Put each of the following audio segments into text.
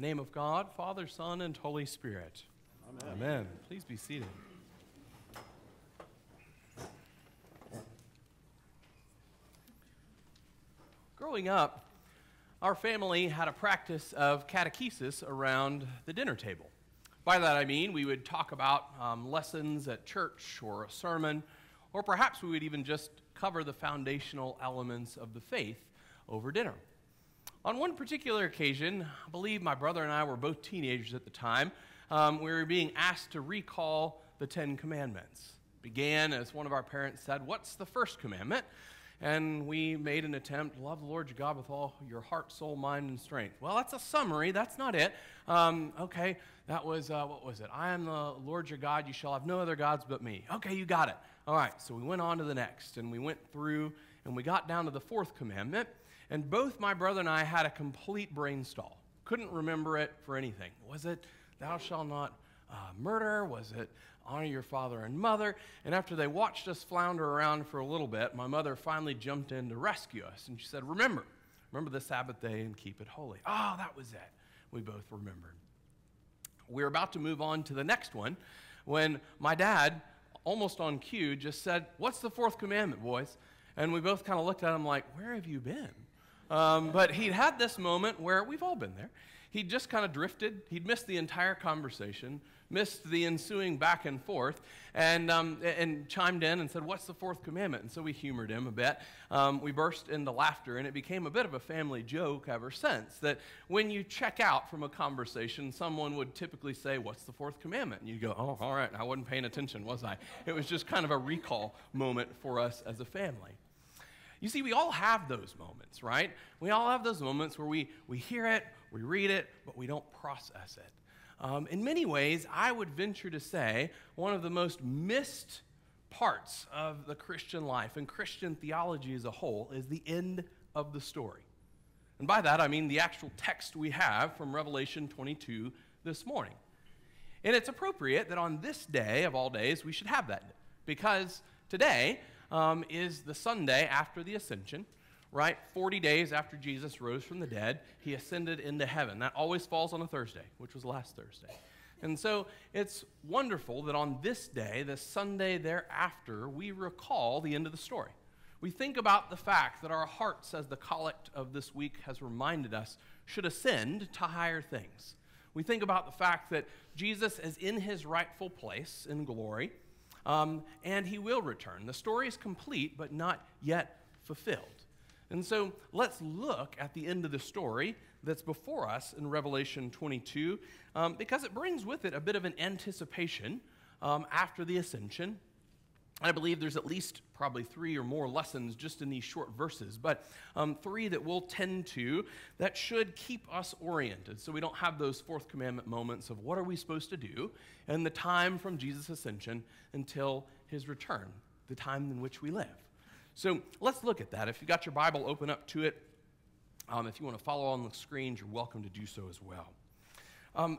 the name of God, Father, Son, and Holy Spirit. Amen. Amen. Please be seated. Growing up, our family had a practice of catechesis around the dinner table. By that I mean we would talk about um, lessons at church or a sermon, or perhaps we would even just cover the foundational elements of the faith over dinner. On one particular occasion, I believe my brother and I were both teenagers at the time, um, we were being asked to recall the Ten Commandments. Began as one of our parents said, What's the first commandment? And we made an attempt, love the Lord your God with all your heart, soul, mind, and strength. Well, that's a summary. That's not it. Um, okay, that was, uh, what was it? I am the Lord your God. You shall have no other gods but me. Okay, you got it. All right, so we went on to the next, and we went through, and we got down to the fourth commandment. And both my brother and I had a complete brain stall. Couldn't remember it for anything. Was it, thou shalt not uh, murder? Was it, honor your father and mother? And after they watched us flounder around for a little bit, my mother finally jumped in to rescue us. And she said, Remember, remember the Sabbath day and keep it holy. Oh, that was it. We both remembered. We were about to move on to the next one when my dad, almost on cue, just said, What's the fourth commandment, boys? And we both kind of looked at him like, Where have you been? Um, but he'd had this moment where we've all been there. He'd just kind of drifted. He'd missed the entire conversation, missed the ensuing back and forth, and, um, and chimed in and said, What's the fourth commandment? And so we humored him a bit. Um, we burst into laughter, and it became a bit of a family joke ever since that when you check out from a conversation, someone would typically say, What's the fourth commandment? And you'd go, Oh, all right, I wasn't paying attention, was I? It was just kind of a recall moment for us as a family. You see, we all have those moments, right? We all have those moments where we, we hear it, we read it, but we don't process it. Um, in many ways, I would venture to say one of the most missed parts of the Christian life and Christian theology as a whole is the end of the story. And by that, I mean the actual text we have from Revelation 22 this morning. And it's appropriate that on this day of all days, we should have that because today um, is the Sunday after the ascension, right? 40 days after Jesus rose from the dead, he ascended into heaven. That always falls on a Thursday, which was last Thursday. And so it's wonderful that on this day, the Sunday thereafter, we recall the end of the story. We think about the fact that our hearts, as the collect of this week has reminded us, should ascend to higher things. We think about the fact that Jesus is in his rightful place in glory um, and he will return. The story is complete, but not yet fulfilled. And so let's look at the end of the story that's before us in Revelation 22, um, because it brings with it a bit of an anticipation um, after the ascension I believe there's at least probably three or more lessons just in these short verses, but um, three that we'll tend to that should keep us oriented so we don't have those fourth commandment moments of what are we supposed to do and the time from Jesus' ascension until his return, the time in which we live. So let's look at that. If you've got your Bible, open up to it. Um, if you want to follow on the screens, you're welcome to do so as well. Um,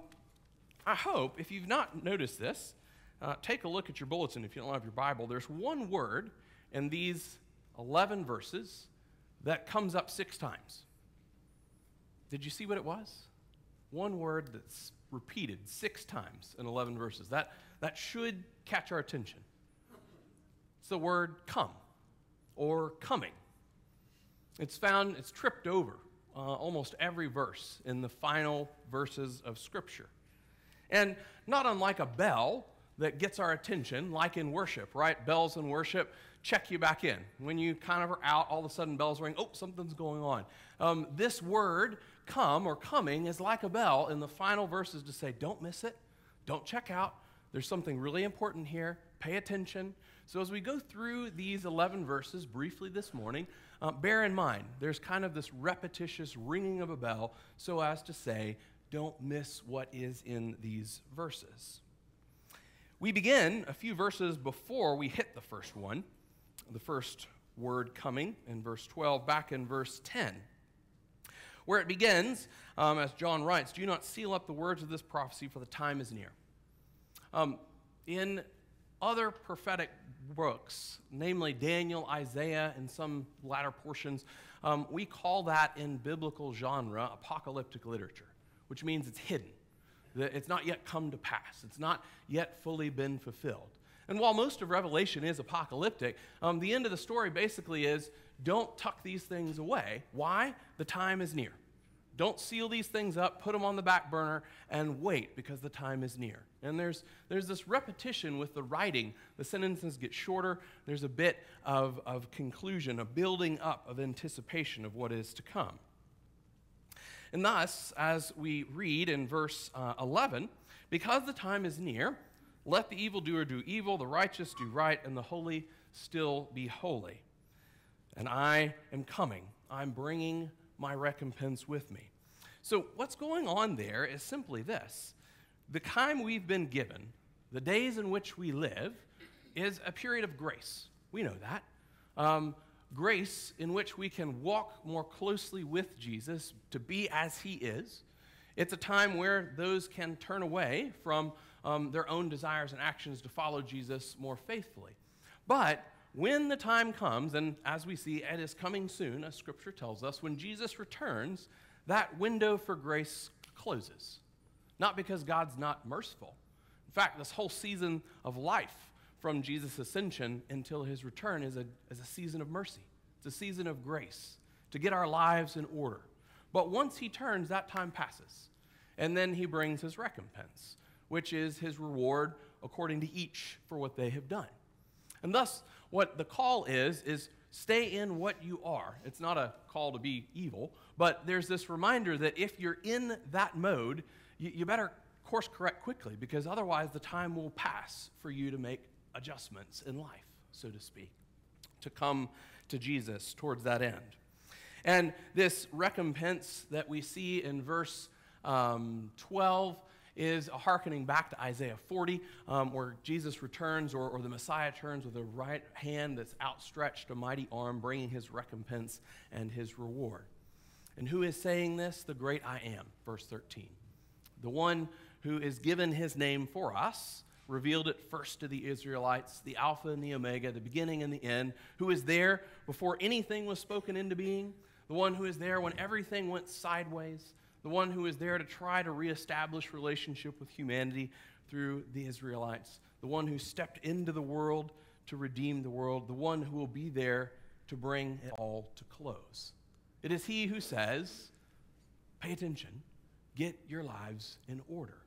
I hope, if you've not noticed this, uh, take a look at your bulletin if you don't have your Bible. There's one word in these 11 verses that comes up six times. Did you see what it was? One word that's repeated six times in 11 verses. That, that should catch our attention. It's the word come or coming. It's found, it's tripped over uh, almost every verse in the final verses of Scripture. And not unlike a bell, that gets our attention, like in worship, right? Bells in worship check you back in. When you kind of are out, all of a sudden bells ring, oh, something's going on. Um, this word, come or coming, is like a bell in the final verses to say, don't miss it, don't check out. There's something really important here. Pay attention. So, as we go through these 11 verses briefly this morning, uh, bear in mind there's kind of this repetitious ringing of a bell so as to say, don't miss what is in these verses. We begin a few verses before we hit the first one, the first word coming in verse 12, back in verse 10, where it begins, um, as John writes, Do not seal up the words of this prophecy, for the time is near. Um, in other prophetic books, namely Daniel, Isaiah, and some latter portions, um, we call that in biblical genre apocalyptic literature. which means it's hidden. That it's not yet come to pass. It's not yet fully been fulfilled. And while most of Revelation is apocalyptic, um, the end of the story basically is don't tuck these things away. Why? The time is near. Don't seal these things up, put them on the back burner, and wait because the time is near. And there's, there's this repetition with the writing. The sentences get shorter. There's a bit of, of conclusion, a building up of anticipation of what is to come. And thus, as we read in verse uh, 11, because the time is near, let the evildoer do evil, the righteous do right, and the holy still be holy. And I am coming. I'm bringing my recompense with me. So, what's going on there is simply this the time we've been given, the days in which we live, is a period of grace. We know that. Um, grace in which we can walk more closely with Jesus to be as he is. It's a time where those can turn away from um, their own desires and actions to follow Jesus more faithfully. But when the time comes, and as we see, it is coming soon, as Scripture tells us, when Jesus returns, that window for grace closes. Not because God's not merciful. In fact, this whole season of life from Jesus' ascension until his return is a, is a season of mercy. It's a season of grace to get our lives in order. But once he turns, that time passes. And then he brings his recompense, which is his reward according to each for what they have done. And thus, what the call is, is stay in what you are. It's not a call to be evil, but there's this reminder that if you're in that mode, you, you better course correct quickly because otherwise the time will pass for you to make adjustments in life, so to speak, to come to Jesus towards that end. And this recompense that we see in verse um, 12 is a hearkening back to Isaiah 40, um, where Jesus returns or, or the Messiah turns with a right hand that's outstretched, a mighty arm, bringing his recompense and his reward. And who is saying this? The great I am, verse 13. The one who is given his name for us, revealed it first to the Israelites, the Alpha and the Omega, the beginning and the end, who is there before anything was spoken into being, the one who is there when everything went sideways, the one who is there to try to reestablish relationship with humanity through the Israelites, the one who stepped into the world to redeem the world, the one who will be there to bring it all to close. It is he who says, pay attention, get your lives in order.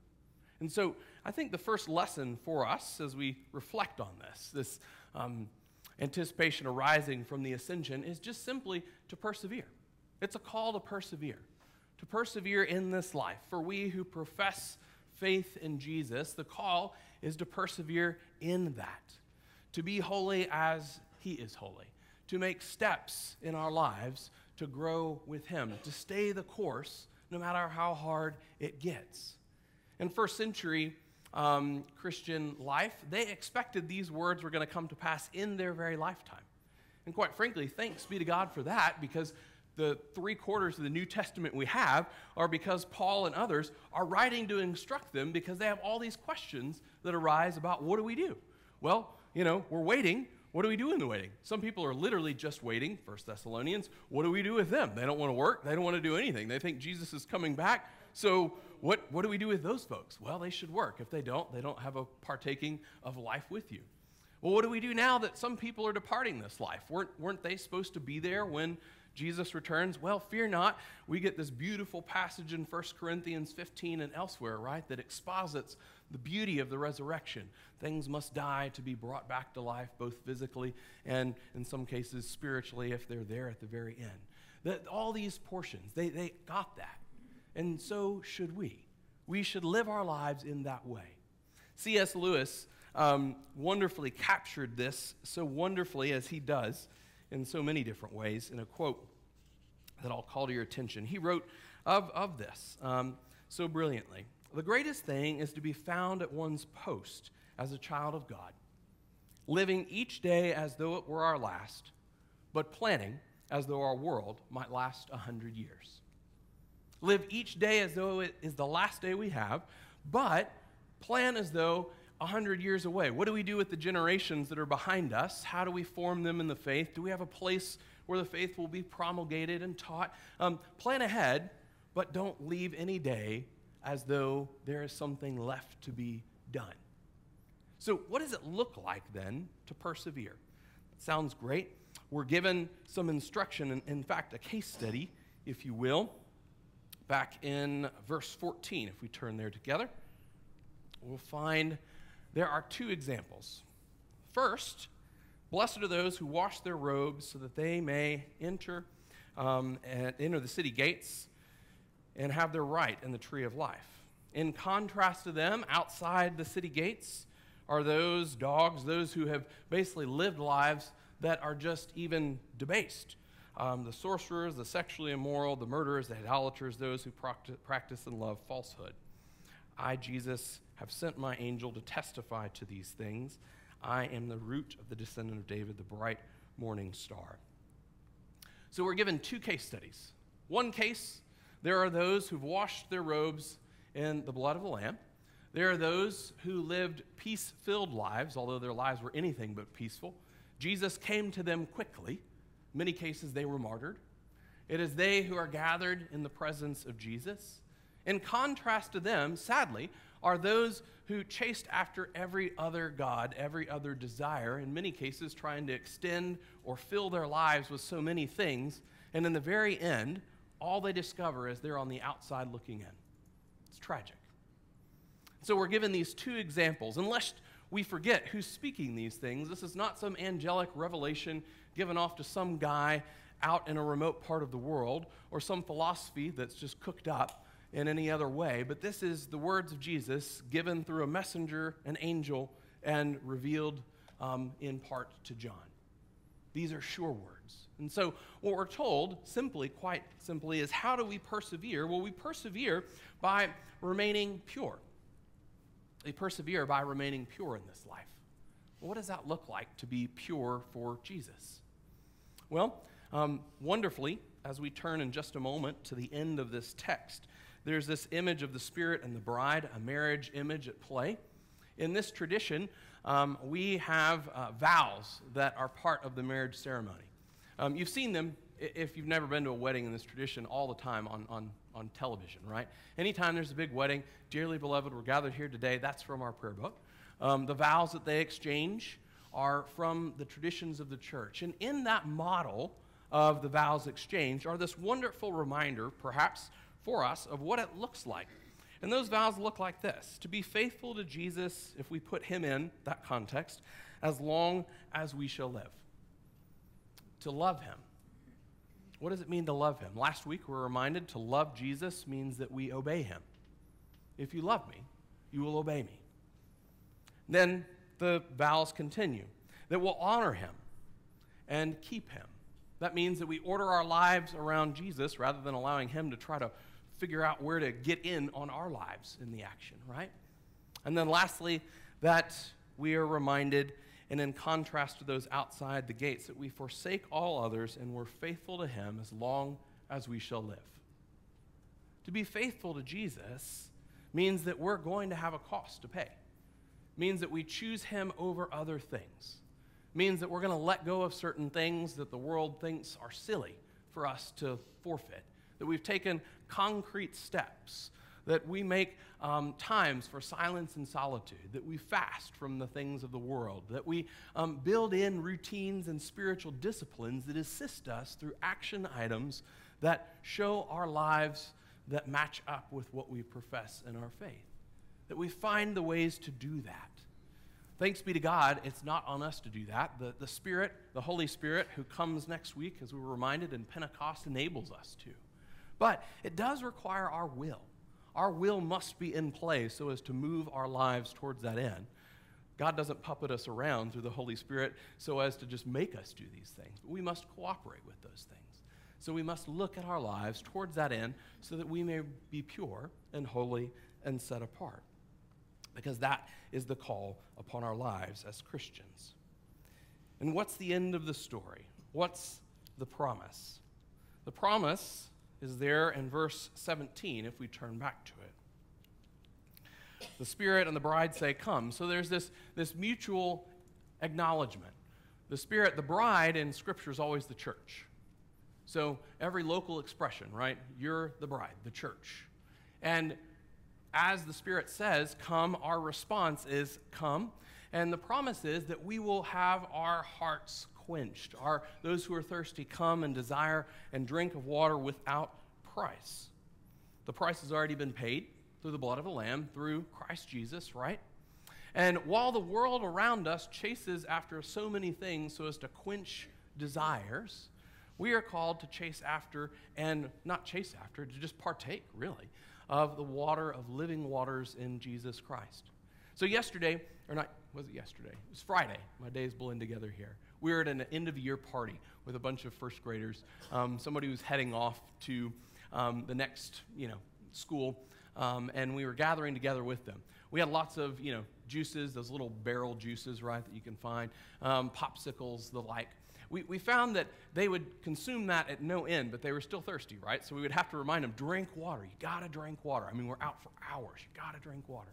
And so I think the first lesson for us as we reflect on this, this um, anticipation arising from the ascension, is just simply to persevere. It's a call to persevere to persevere in this life. For we who profess faith in Jesus, the call is to persevere in that, to be holy as He is holy, to make steps in our lives to grow with Him, to stay the course no matter how hard it gets. In first century um, Christian life, they expected these words were going to come to pass in their very lifetime. And quite frankly, thanks be to God for that because the three quarters of the New Testament we have are because Paul and others are writing to instruct them because they have all these questions that arise about what do we do? Well, you know, we're waiting. What do we do in the waiting? Some people are literally just waiting, First Thessalonians. What do we do with them? They don't want to work. They don't want to do anything. They think Jesus is coming back. So what, what do we do with those folks? Well, they should work. If they don't, they don't have a partaking of life with you. Well, what do we do now that some people are departing this life? Weren't, weren't they supposed to be there when Jesus returns? Well, fear not. We get this beautiful passage in 1 Corinthians 15 and elsewhere, right, that exposits the beauty of the resurrection. Things must die to be brought back to life, both physically and in some cases spiritually, if they're there at the very end. That all these portions, they, they got that. And so should we. We should live our lives in that way. C.S. Lewis um, wonderfully captured this so wonderfully as he does in so many different ways in a quote that I'll call to your attention. He wrote of, of this um, so brilliantly The greatest thing is to be found at one's post as a child of God, living each day as though it were our last, but planning as though our world might last a hundred years. Live each day as though it is the last day we have, but plan as though 100 years away? What do we do with the generations that are behind us? How do we form them in the faith? Do we have a place where the faith will be promulgated and taught? Um, plan ahead, but don't leave any day as though there is something left to be done. So, what does it look like then to persevere? Sounds great. We're given some instruction, in, in fact, a case study, if you will, back in verse 14. If we turn there together, we'll find there are two examples. First, blessed are those who wash their robes so that they may enter um, and enter the city gates and have their right in the tree of life. In contrast to them, outside the city gates are those dogs, those who have basically lived lives that are just even debased. Um, the sorcerers, the sexually immoral, the murderers, the idolaters, those who practice and love falsehood. I, Jesus, have sent my angel to testify to these things. I am the root of the descendant of David, the bright morning star. So we're given two case studies. One case, there are those who've washed their robes in the blood of the Lamb. There are those who lived peace filled lives, although their lives were anything but peaceful. Jesus came to them quickly. Many cases, they were martyred. It is they who are gathered in the presence of Jesus. In contrast to them, sadly, are those who chased after every other God, every other desire, in many cases trying to extend or fill their lives with so many things. And in the very end, all they discover is they're on the outside looking in. It's tragic. So we're given these two examples. Unless we forget who's speaking these things, this is not some angelic revelation given off to some guy out in a remote part of the world or some philosophy that's just cooked up in any other way, but this is the words of Jesus given through a messenger, an angel, and revealed um, in part to John. These are sure words. And so, what we're told, simply, quite simply, is how do we persevere? Well, we persevere by remaining pure. We persevere by remaining pure in this life. Well, what does that look like to be pure for Jesus? Well, um, wonderfully, as we turn in just a moment to the end of this text, there's this image of the Spirit and the bride, a marriage image at play. In this tradition, um, we have uh, vows that are part of the marriage ceremony. Um, you've seen them, if you've never been to a wedding in this tradition, all the time on, on, on television, right? Anytime there's a big wedding, dearly beloved, we're gathered here today, that's from our prayer book. Um, the vows that they exchange are from the traditions of the church. And in that model of the vows exchange are this wonderful reminder, perhaps for us of what it looks like. And those vows look like this to be faithful to Jesus, if we put him in that context, as long as we shall live. To love him. What does it mean to love him? Last week we were reminded to love Jesus means that we obey him. If you love me, you will obey me. Then the vows continue that we'll honor him and keep him. That means that we order our lives around Jesus rather than allowing him to try to figure out where to get in on our lives in the action, right? And then lastly, that we are reminded, and in contrast to those outside the gates, that we forsake all others and we're faithful to Him as long as we shall live. To be faithful to Jesus means that we're going to have a cost to pay. Means that we choose him over other things. means that we're going to let go of certain things that the world thinks are silly for us to forfeit that we've taken concrete steps, that we make um, times for silence and solitude, that we fast from the things of the world, that we um, build in routines and spiritual disciplines that assist us through action items that show our lives that match up with what we profess in our faith. That we find the ways to do that. Thanks be to God, it's not on us to do that. The, the Spirit, the Holy Spirit, who comes next week, as we were reminded in Pentecost, enables us to. But it does require our will. Our will must be in place so as to move our lives towards that end. God doesn't puppet us around through the Holy Spirit so as to just make us do these things, but we must cooperate with those things. So we must look at our lives towards that end so that we may be pure and holy and set apart. Because that is the call upon our lives as Christians. And what's the end of the story? What's the promise? The promise is there in verse 17 if we turn back to it. The Spirit and the bride say, Come. So there's this, this mutual acknowledgement. The Spirit, the bride in Scripture is always the church. So every local expression, right? You're the bride, the church. And as the Spirit says, come, our response is come. And the promise is that we will have our hearts quenched. Our, those who are thirsty come and desire and drink of water without price. The price has already been paid through the blood of the Lamb, through Christ Jesus, right? And while the world around us chases after so many things so as to quench desires, we are called to chase after and not chase after, to just partake, really, of the water of living waters in Jesus Christ. So, yesterday, or not, was it yesterday? It was Friday. My days blend together here. We were at an end of year party with a bunch of first graders. Um, somebody was heading off to um, the next, you know, school, um, and we were gathering together with them. We had lots of, you know, juices, those little barrel juices, right, that you can find, um, popsicles, the like. We, we found that they would consume that at no end, but they were still thirsty, right? So we would have to remind them, drink water. You gotta drink water. I mean, we're out for hours. You gotta drink water.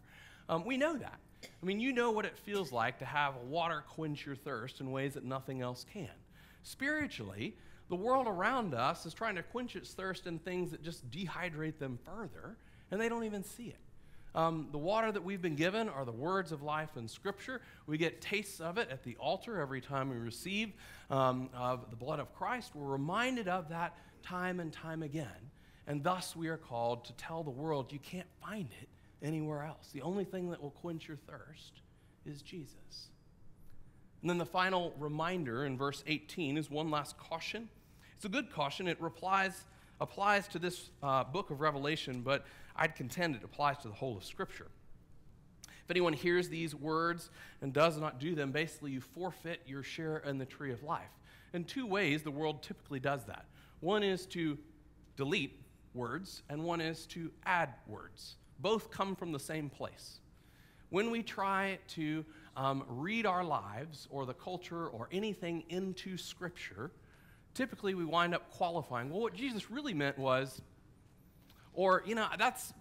Um, we know that. I mean, you know what it feels like to have water quench your thirst in ways that nothing else can. Spiritually, the world around us is trying to quench its thirst in things that just dehydrate them further, and they don't even see it. Um, the water that we've been given are the words of life in Scripture. We get tastes of it at the altar every time we receive um, of the blood of Christ. We're reminded of that time and time again. And thus we are called to tell the world you can't find it anywhere else. The only thing that will quench your thirst is Jesus. And then the final reminder in verse 18 is one last caution. It's a good caution. It replies, applies to this uh, book of Revelation, but I'd contend it applies to the whole of Scripture. If anyone hears these words and does not do them, basically you forfeit your share in the tree of life. In two ways, the world typically does that. One is to delete words, and one is to add words. Both come from the same place. When we try to um, read our lives or the culture or anything into Scripture, typically we wind up qualifying. Well, what Jesus really meant was, or, you know, that's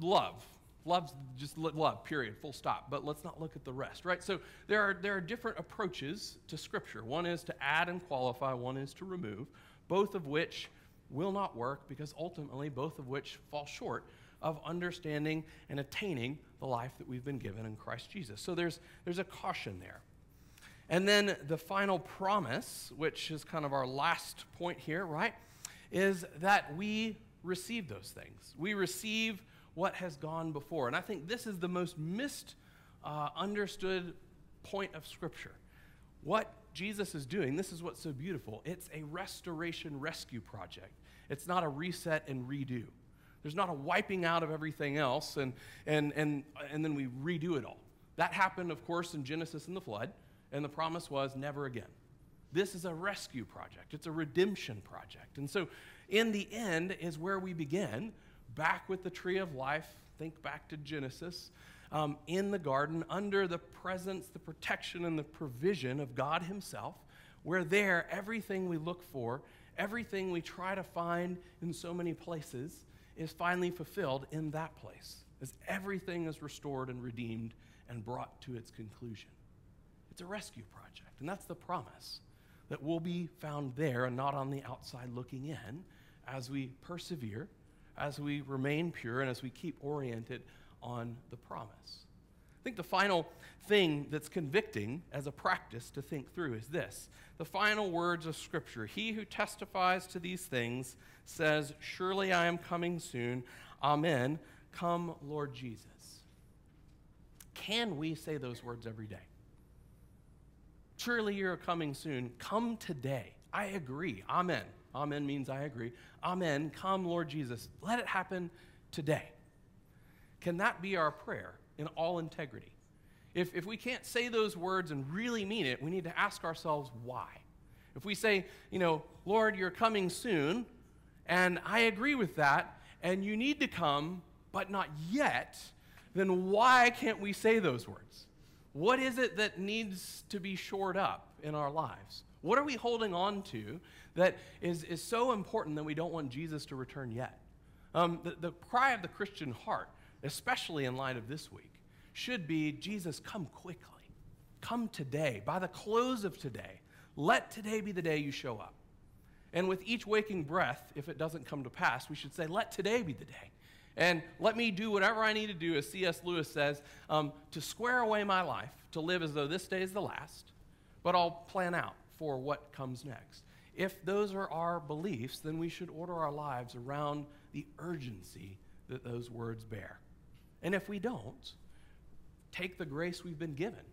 love. Love's just love, period, full stop. But let's not look at the rest, right? So there are, there are different approaches to Scripture. One is to add and qualify, one is to remove, both of which will not work because ultimately both of which fall short of understanding and attaining the life that we've been given in Christ Jesus. So there's, there's a caution there. And then the final promise, which is kind of our last point here, right, is that we receive those things. We receive what has gone before. And I think this is the most misunderstood uh, point of Scripture. What Jesus is doing, this is what's so beautiful. It's a restoration rescue project, it's not a reset and redo. There's not a wiping out of everything else and, and, and, and then we redo it all. That happened, of course, in Genesis and the flood, and the promise was never again. This is a rescue project, it's a redemption project. And so, in the end, is where we begin back with the tree of life. Think back to Genesis. Um, in the garden, under the presence, the protection, and the provision of God Himself, where there, everything we look for, everything we try to find in so many places, is finally fulfilled in that place as everything is restored and redeemed and brought to its conclusion. It's a rescue project, and that's the promise that we'll be found there and not on the outside looking in as we persevere, as we remain pure, and as we keep oriented on the promise. I think the final thing that's convicting as a practice to think through is this the final words of Scripture He who testifies to these things says, Surely I am coming soon. Amen. Come, Lord Jesus. Can we say those words every day? Surely you're coming soon. Come today. I agree. Amen. Amen means I agree. Amen. Come, Lord Jesus. Let it happen today. Can that be our prayer in all integrity? If, if we can't say those words and really mean it, we need to ask ourselves why. If we say, you know, Lord, you're coming soon, and I agree with that, and you need to come, but not yet, then why can't we say those words? What is it that needs to be shored up in our lives? What are we holding on to that is, is so important that we don't want Jesus to return yet? Um, the, the cry of the Christian heart, especially in light of this week, should be Jesus, come quickly. Come today. By the close of today, let today be the day you show up. And with each waking breath, if it doesn't come to pass, we should say, Let today be the day. And let me do whatever I need to do, as C.S. Lewis says, um, to square away my life, to live as though this day is the last, but I'll plan out for what comes next. If those are our beliefs, then we should order our lives around the urgency that those words bear. And if we don't, take the grace we've been given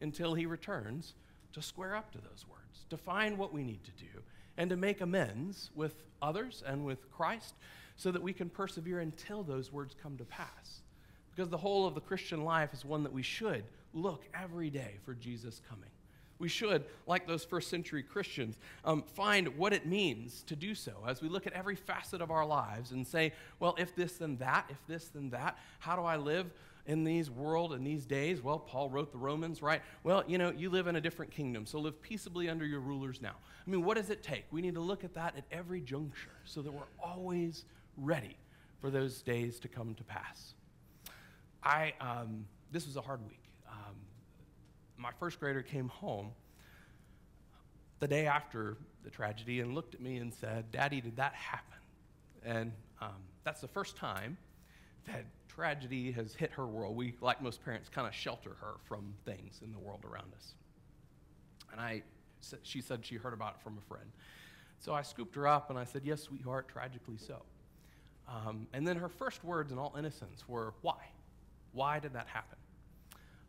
until he returns to square up to those words, to find what we need to do, and to make amends with others and with Christ so that we can persevere until those words come to pass. Because the whole of the Christian life is one that we should look every day for Jesus coming. We should, like those first century Christians, um, find what it means to do so as we look at every facet of our lives and say, well, if this, then that, if this, then that, how do I live in these world in these days? Well, Paul wrote the Romans, right? Well, you know, you live in a different kingdom, so live peaceably under your rulers now. I mean, what does it take? We need to look at that at every juncture so that we're always ready for those days to come to pass. I, um, this was a hard week. Um, my first grader came home the day after the tragedy and looked at me and said, Daddy, did that happen? And um, that's the first time that tragedy has hit her world. We, like most parents, kind of shelter her from things in the world around us. And I, she said she heard about it from a friend. So I scooped her up and I said, Yes, sweetheart, tragically so. Um, and then her first words, in all innocence, were, Why? Why did that happen?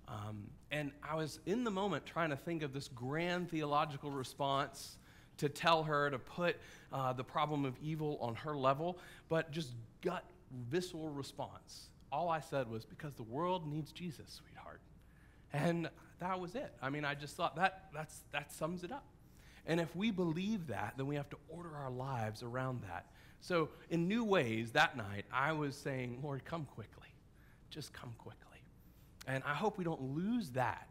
Um, and I was in the moment trying to think of this grand theological response to tell her to put uh, the problem of evil on her level, but just gut, visceral response. All I said was, Because the world needs Jesus, sweetheart. And that was it. I mean, I just thought that, that's, that sums it up. And if we believe that, then we have to order our lives around that. So, in new ways, that night, I was saying, Lord, come quickly. Just come quickly. And I hope we don't lose that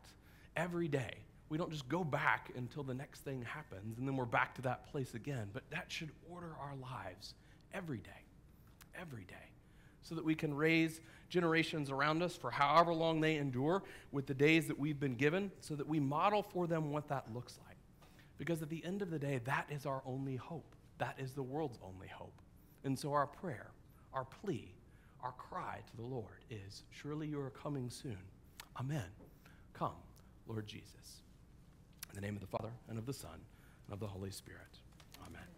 every day. We don't just go back until the next thing happens and then we're back to that place again. But that should order our lives every day, every day, so that we can raise generations around us for however long they endure with the days that we've been given, so that we model for them what that looks like. Because at the end of the day, that is our only hope. That is the world's only hope. And so our prayer, our plea, our cry to the Lord is Surely you are coming soon. Amen. Come, Lord Jesus. In the name of the Father, and of the Son, and of the Holy Spirit. Amen.